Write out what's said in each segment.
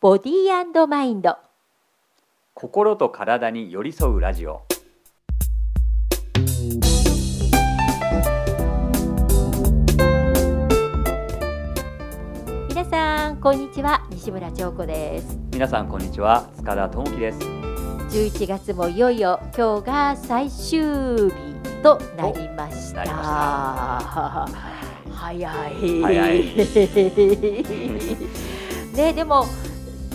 ボディーマインド。心と体に寄り添うラジオ。皆さんこんにちは。西村彫子です。皆さんこんにちは。塚田智樹です。11月もいよいよ今日が最終日となりました。早い。早い。ねでも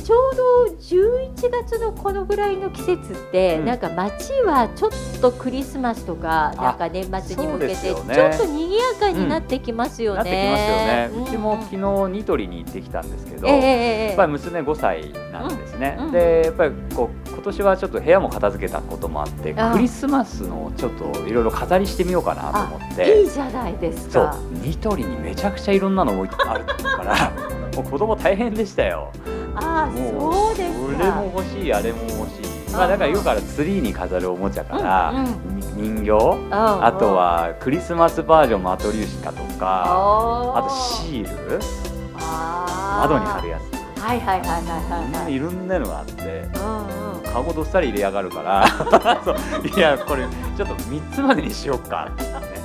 ちょうど11月のこのぐらいの季節って、うんなんか街はちょっとクリスマスとかあなんか年末に向けてちょっと賑やかになってきますよなってきますよねね。。うちも昨日ニトリに行ってきたんですけど、ええやええっぱり娘5歳なんですね。うんうんでやっぱりこう今年はちょっと部屋も片付けたこともあってあクリスマスのちょっといろいろ飾りしてみようかなと思っいていじゃないですそうか。ニトリにめちゃくちゃいろんなの置いてあるからもう子供大変でしたよ。ああもそうですこれか。も欲しいあれも欲しい。あまあだから言うからツリーに飾るおもちゃから、うんうん人形ああとはクリスマスバージョンマトリューシカとかああとシール。あ窓に貼るやつ。はいはいはいはいはいはい。いろんなのがあってうんうん。カゴどっさり入れやがるから。そう。いやこれちょっと3つまでにしようか。ってね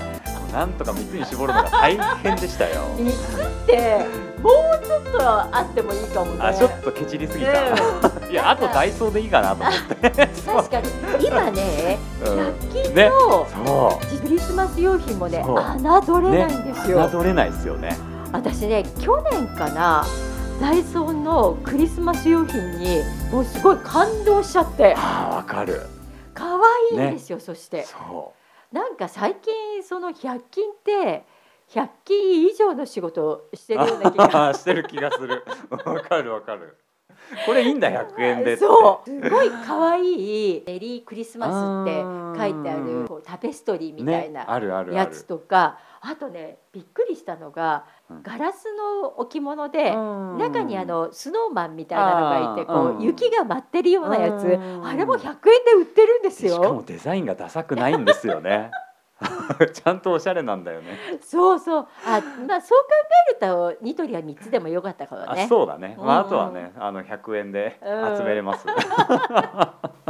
なんとか3つに絞るのが大変でしたよ。三つってもうちょっとあってもいいかもね。あちょっとケチりすぎた、いやあとダイソーでいいかなと思って。確かに。今ね、うん。100均ねのそクリスマス用品もね侮れうねないんですよ。侮れないですよね。私ね去年かなダイソーのクリスマス用品にもうすごい感動しちゃって。ああわかる。可愛いんですよ、そして。そなんか最近その100均って100均以上の仕事をしてるような気が。うしてる気がする。わかるわかる。これいいんだ100円でそう。すごい可愛いメリークリスマスって書いてあうんるこうタペストリーみたいね、なあるあるある。やつとか。あとねびっくりしたのがうんガラスの置物でうん。中にあのスノーマンみたいなのがいてこううん雪が舞ってるようなやつ。うん。あれも100円で売ってるんですしかもよ。デザインがダサくないんですよね。ちゃんとおしゃれなんだよね。そうそう。あまあそう考えるとニトリは3つでもよかったかもあね。そうだね、まあ、あうんとはねあの100円でうん。集めれます、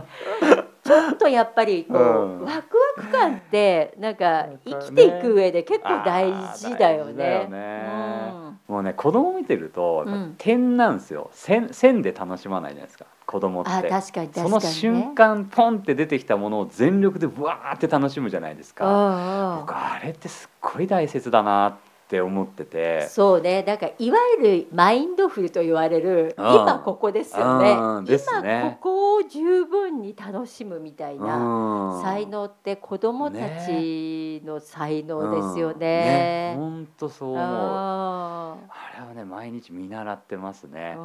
ちょっとやっぱりこう、うん。ワクワク感ってなんか生きていく上で結構大事だよね。よ。ね。もうね子供見てると点なんですよ。線線で楽しまないじゃないですか。子供って。あ確かに確かにね。その瞬間ポンって出てきたものを全力でブワーって楽しむじゃないですか。僕あれってすっごい大切だなって思ってて。そうね。だからいわゆるマインドフルと言われるうん。今ここですよね。うね。今ここを十分に楽しむみたいなうん。才能って子供たちの才能ですよね。本当そう思う。ああれはね毎日見習ってますね。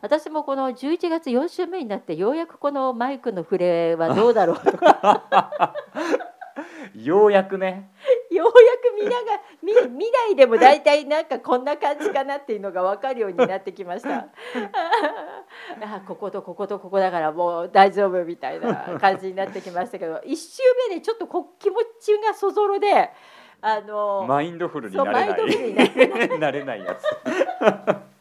私もこの11月4週目になってようやくこのマイクの触れはどうだろうとか。ようやくねようやく見なが 見見ないでも大体なんかこんな感じかなっていうのが分かるようになってきました。あこことこことここだからもう大丈夫みたいな感じになってきましたけど 1週目でちょっとこ気持ちがそぞろであの、マインドフルになれない。なれないやつ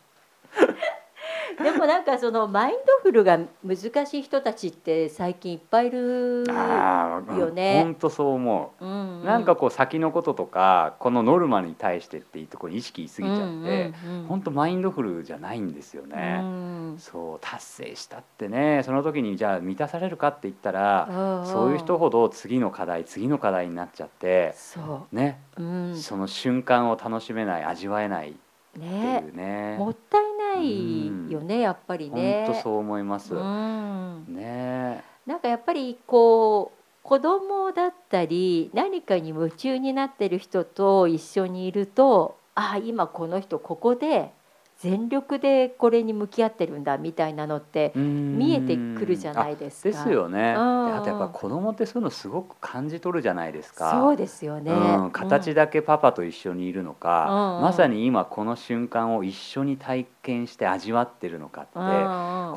でもなんかそのマインドフルが難しい人たちって最近いっぱいいる。よね。本当そう思う。うんうなんかこう先のこととかこのノルマに対してっていうところに意識しすぎちゃって、うんうんうん本当マインドフルじゃないんですよね。うんそう達成したってね。その時にじゃあ満たされるかって言ったら、うんそういう人ほど次の課題次の課題になっちゃってそね、う、うん、その瞬間を楽しめない味わえないってねいうね。もったいないよねやっぱりね。本当そう思います。うんねなんかやっぱりこう子供だったり何かに夢中になってる人と一緒にいるとああ今この人ここで全力でこれに向き合ってるんだみたいなのって見見えてくるじゃないですか。ですよね。あとやっぱ子供ってそういうのすごく感じ取るじゃないですか。そうですよね。うん、形だけパパと一緒にいるのか、まさに今この瞬間を一緒に体験して味わってるのかって、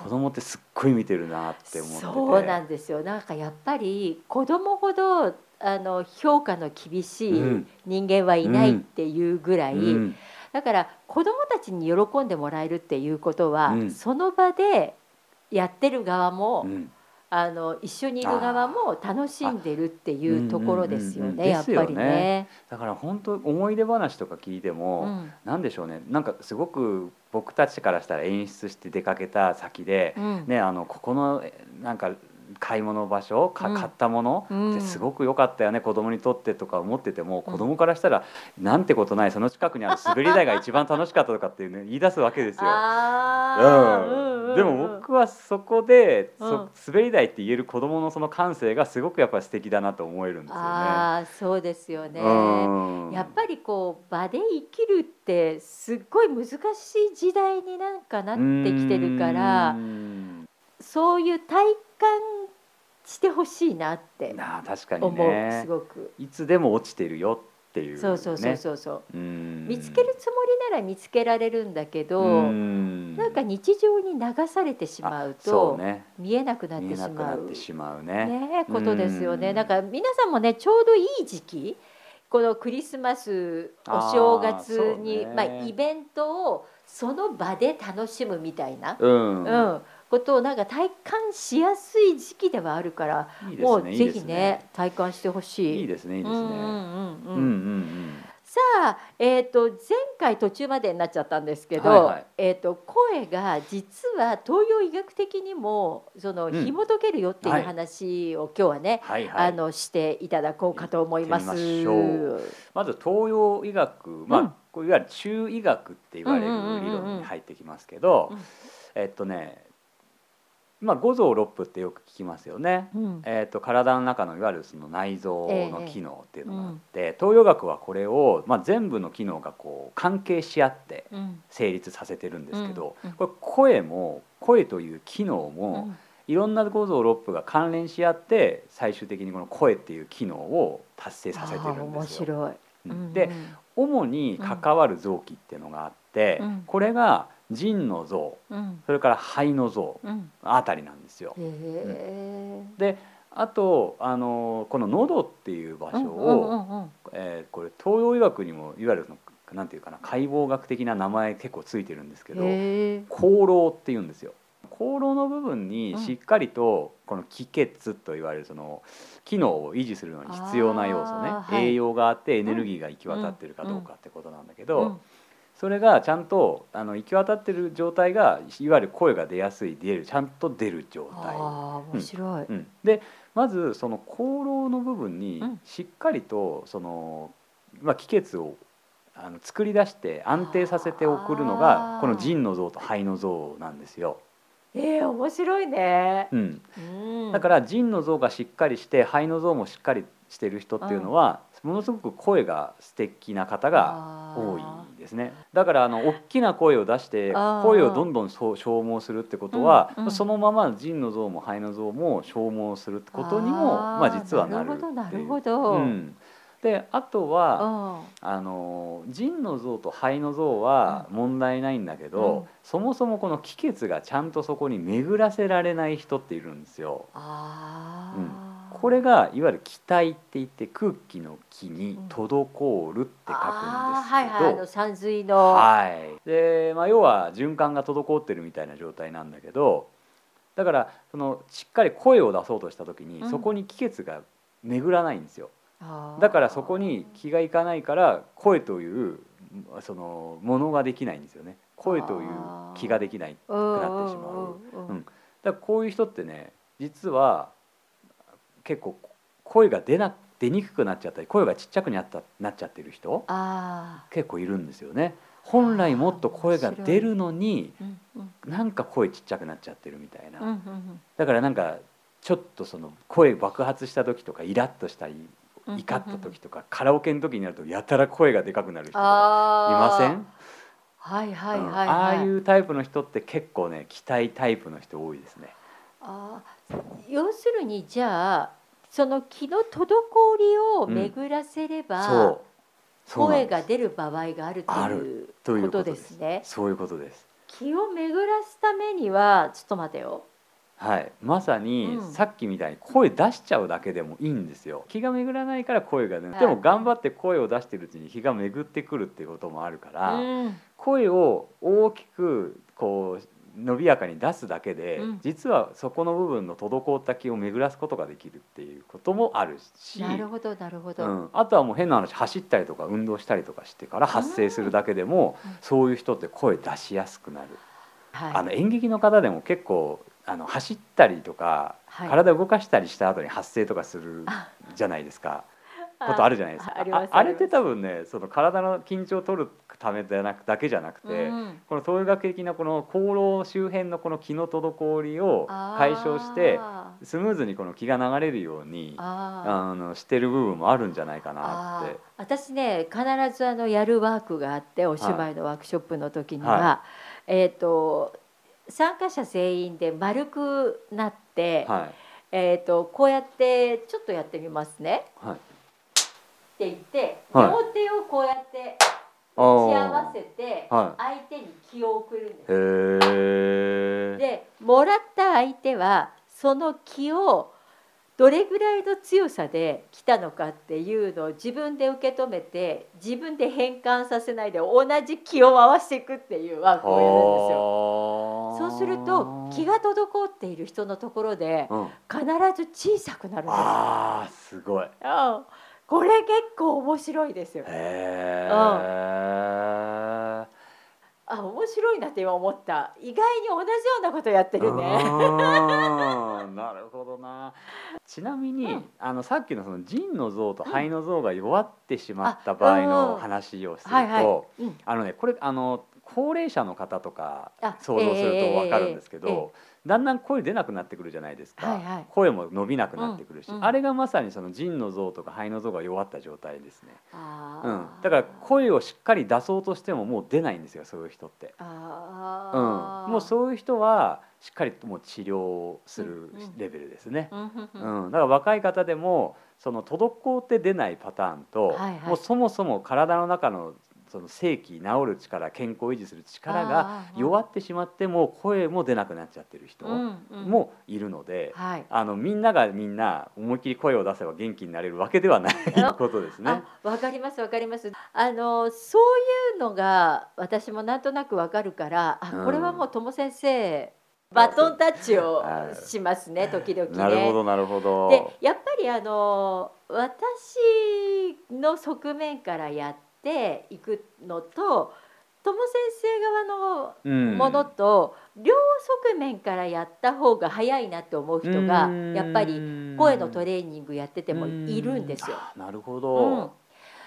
子供ってすっごい見てるなって思ってて。そうなんですよ。なんかやっぱり子供ほどあの評価の厳しいうん。人間はいないっていうぐらい、うんだから子どもたちに喜んでもらえるっていうことは、うん。その場でやってる側も、うん。あの一緒にいる側も楽しんでるっていうところですようんうんうんうん。ねやっぱりね。ね。だから本当思い出話とか聞いても、うん。なんでしょうね。なんかすごく僕たちからしたら演出して出かけた先で、うん。ねあのここのえなんか買い物場所かうん。買ったものうん。ってすごく良かったよね、子供にとってとか思ってても子供からしたら、なんてことないその近くにある滑り台が一番楽しかったとかっていうね 言い出すわけですよ。でも僕はそこで、そうん。滑り台って言える子供のその感性がすごくやっぱり素敵だなと思えるんですよね。ああそうですよね。うん。やっぱりこう場で生きるってすっごい難しい時代になんかなってきてるからうん。そういう体感してほしいなってなあ確かに思う、ねすごく。いつでも落ちてるよっていう、ね、そうそうそうそうそう。うん。見つけるつもりなら見つけられるんだけど、うん。なんか日常に流されてしまうと見えなくなってしまう。なくなってしまうね。ねことですよね。うん。だから皆さんもねちょうどいい時期このクリスマスお正月に、ね。まあイベントをその場で楽しむみたいな、うん、うんことをなんか体感しやすい時期ではあるから、ねもうぜひね体感してほしい。いいですねいいですね。うんうんうんうん。うんうんさあ、えー、と前回途中までになっちゃったんですけど、はいはい。えー、と声が実は東洋医学的にもそのうん。紐解けるよっていうはい話を今日はね、はい。はいあのしていただこうかと思います。ままず東洋医学まあ、うん。こういわゆる中医学って言われるうんうんうんうんうん。理論に入ってきますけど、うん。えっとねまあ五臓六腑ってよく聞きますよね。うん。えー、と体の中のいわゆるその内臓ええの機能っていうのがあって、東洋学はこれを、まあ、全部の機能がこう関係し合ってうん。成立させてるんですけど、うん。うん。これ声も声という機能も、うん。いろんな五臓六腑が関連し合って最終的にこの声っていう機能を達成させてるんですよ。白い。うん。でうん主に関わる臓器っていうのがあって、うん。これが腎の臓うん。それから肺の臓うん。あたりなんですよ。へであとあのこの喉っていう場ー所を、うんうんうんうん。えーこれ東洋医学にもいわゆるなんていうかな解剖学的な名前結構ついてるんですけどへー。香炉っていうんですよ。香炉の部分にしっかりとこの気血と言われるその機能を維持するのに必要な要素ね、栄養があってエネルギーが行き渡ってるかどうかってことなんだけど、うんそれがちゃんとあの行き渡ってる状態がいわゆる声が出やすい出るちゃんと出る状態。ああ面白い。うん、でまずその香炉の部分にうん。しっかりとその、まあ、気血をあの作り出して安定させて送るのあがー。この腎の像と肺の像なんですよ。えー、面白いね。うん、うん。だから腎の像がしっかりして肺の像もしっかりしてる人っていうのはものすごく声が素敵な方が多いですね。だからあの大きな声を出して声をどんどん消耗するってことは、うんうん。そのまま腎の像も肺の像も消耗するってことにもまあ実はなるなるほどなっていう。るほど。うん。であとは、うん。あの腎の像と肺の像は問題ないんだけど、うん。そもそもこの気血がちゃんとそこに巡らせられない人っているんですよ。ああ、これがいわゆる気体って言って空気の気に滞るって書くんですけど、あーはいはいあの山水の、はい。で、まあ、要は循環が滞ってるみたいな状態なんだけどだからそのしっかり声を出そうとした時に、うん。そこに気血が巡らないんですよ。あー。だからそこに気がいかないから声というそのものができないんですよね。声という気ができないくなってしまう。うん。うん。だからこういう人ってね実は結構声が出な出にくくなっちゃったり声がちっちゃくなったなっちゃってる人あ結構いるんですよね。本来もっと声が出るのにーうんうん。なんか声ちっちゃくなっちゃってるみたいな、うんうんだからなんかちょっとその声爆発した時とかイラッとしたりうん怒った時とかカラオケの時になるとやたら声がでかくなる人とかいあません？はいはいうんはい、はい、ああいうタイプの人って結構ね期待タイプの人多いですね。あー要するにじゃあその気の滞りを巡らせれば、そう。声が出る場合があるあといるうことでです。すね。そういうことです。気を巡らすためにはちょっと待てよ。はい、まさにうん。さっきみたいに声出しちゃうだけでもいいんですよ。気が巡らないから声が出ない。でも頑張って声を出してるうちに気が巡ってくるっていうこともあるから、うん。声を大きくこう伸びやかに出すだけで、うん。実はそこの部分の滞った気を巡らすことができるっていうこともあるし。なるほどなるほど、うん、あとはもう変な話走ったりとか運動したりとかしてから発声するだけでも、うん。そういう人って声出しやすくなる。はい。あの演劇の方でも結構あの走ったりとか、はい。体動かしたりした後に発声とかするあ。じゃないですか。ことあるじゃないですか。あああれって多分ね、その体の緊張を取るためでなくだけじゃなくて、うん。この東洋学的なこの口腔周辺のこの気の滞りを解消してあスムーズにこの気が流れるようにー。ああのしてる部分もあるんじゃないかーなって。私ね必ずあのやるワークがあってお芝居のワークショップの時には、はえっ、と参加者全員で丸くなって、はい。えっ、とこうやってちょっとやってみますね。はい。って言って、はい両手をこうやってあ打ち合わせては相手に気を送るんです。へえ。でもらった相手はその気をどれぐらいの強さで来たのかっていうのを自分で受け止めて自分で変換させないで同じ気を回していくっていうワークをやるんですよ。そうすると気が滞っている人のところでうん、必ず小さくなるんですよ。ああすごい。へうんこれ結構面白いですよ。え。あ面白いなって今思った意外に同じようなことやってるね。なるほどな。ちなみに、うんあのさっきのその腎の像と肺の像が弱ってしまった場合の話をすると、あのねこれあの高齢者の方とかあ想像するとわかるんですけど、だんだん声出なくなってくるじゃないですか、はいはい。声も伸びなくなってくるし、うんうん。あれがまさにその腎の像とか肺の像が弱った状態ですね、あうん。ー、だから声をしっかり出そうとしてももう出ないんですよそういう人って、うん、もうそういう人はしっかりともう治療するレベルですね、うんうんううん。ん。だから若い方でもその滞って出ないパターンと、はいはい。もうそもそも体の中のその正気治る力健康を維持する力が弱ってしまっても声も出なくなっちゃってる人うんうんもいるので、はい。あのみんながみんな思いっきり声を出せば元気になれるわけではないあことですねあ。わかりますわかります。あのそういうのが私もなんとなくわかるから、あうんこれはもう友先生バトンタッチを はいしますね時々ね。なるほどなるほど。でやっぱりあの私の側面からやっていくのと友先生側のうんものと、両側面からやった方が早いなって思う人がうん。やっぱり声のトレーニングやっててもいるんですよ。あなるほうん。ど、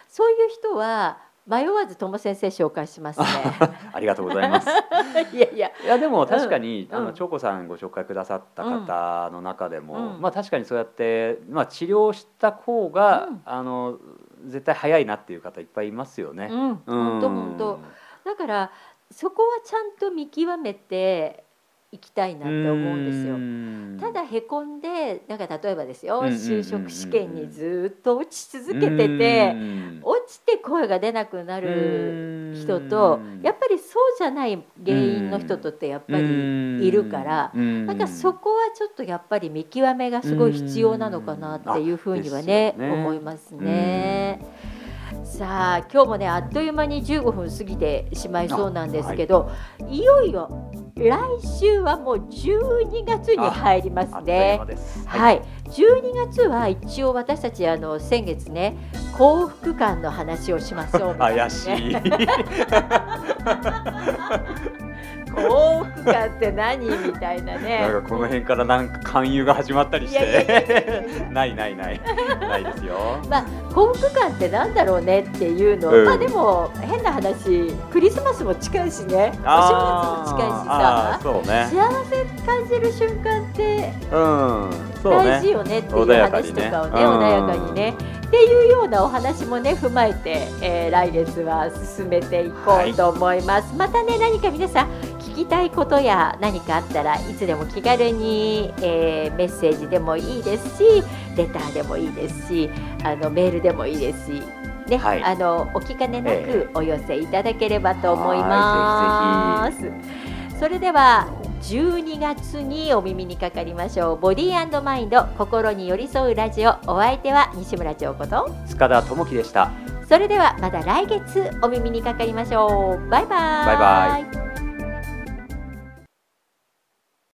そういう人は迷わず友先生紹介しますね。ありがとうございます。いやいや、いやでも確かに、うん。あの長子さんご紹介くださった方の中でも、うん。まあ確かにそうやってまあ治療した方が、うん。あの絶対早いなっていう方いっぱいいますよね。うん、本当本当。だからそこはちゃんと見極めていきたいなって思うんですよ。よただへこんでなんか例えばですよ就職試験にずっと落ち続けてて落ちて声が出なくなる人とやっぱりそうじゃない原因の人とってやっぱりいるからななんかそこはちょっとやっぱり見極めがすごい必要なのかなっていうふうにはねね。思いますね。さあ今日もねあっという間に15分過ぎてしまいそうなんですけど、い、よいよ来週はもう12月に入りますね間。です。はい、12月は一応私たちあの先月ね幸福感の話をしましょうね 怪しい。幸福感って何みたいなね。なんかこの辺からなんか勧誘が始まったりして。やないないない。ないですよ。まあ幸福感ってなんだろうねっていうの、うん。まあでも変な話クリスマスも近いしね。お正月も近いしさ。そうね。幸せ感じる瞬間ってうん、大事ね。よねっていう話とかをねうん穏やかにねっていうようなお話もね踏まえて、えー来月は進めていこうと思います、またね何か皆さん聞きたいことや何かあったらいつでも気軽に、えーメッセージでもいいですしレターでもいいですしあのメールでもいいですしね、はい。あのお気兼ねなえくお寄せいただければと思います。それでは12月にお耳にかかりましょう。ボディーマインド心に寄り添うラジオ。お相手は西村彫子と。塚田智樹でした。それではまた来月お耳にかかりましょう。バイバイ。バイバイ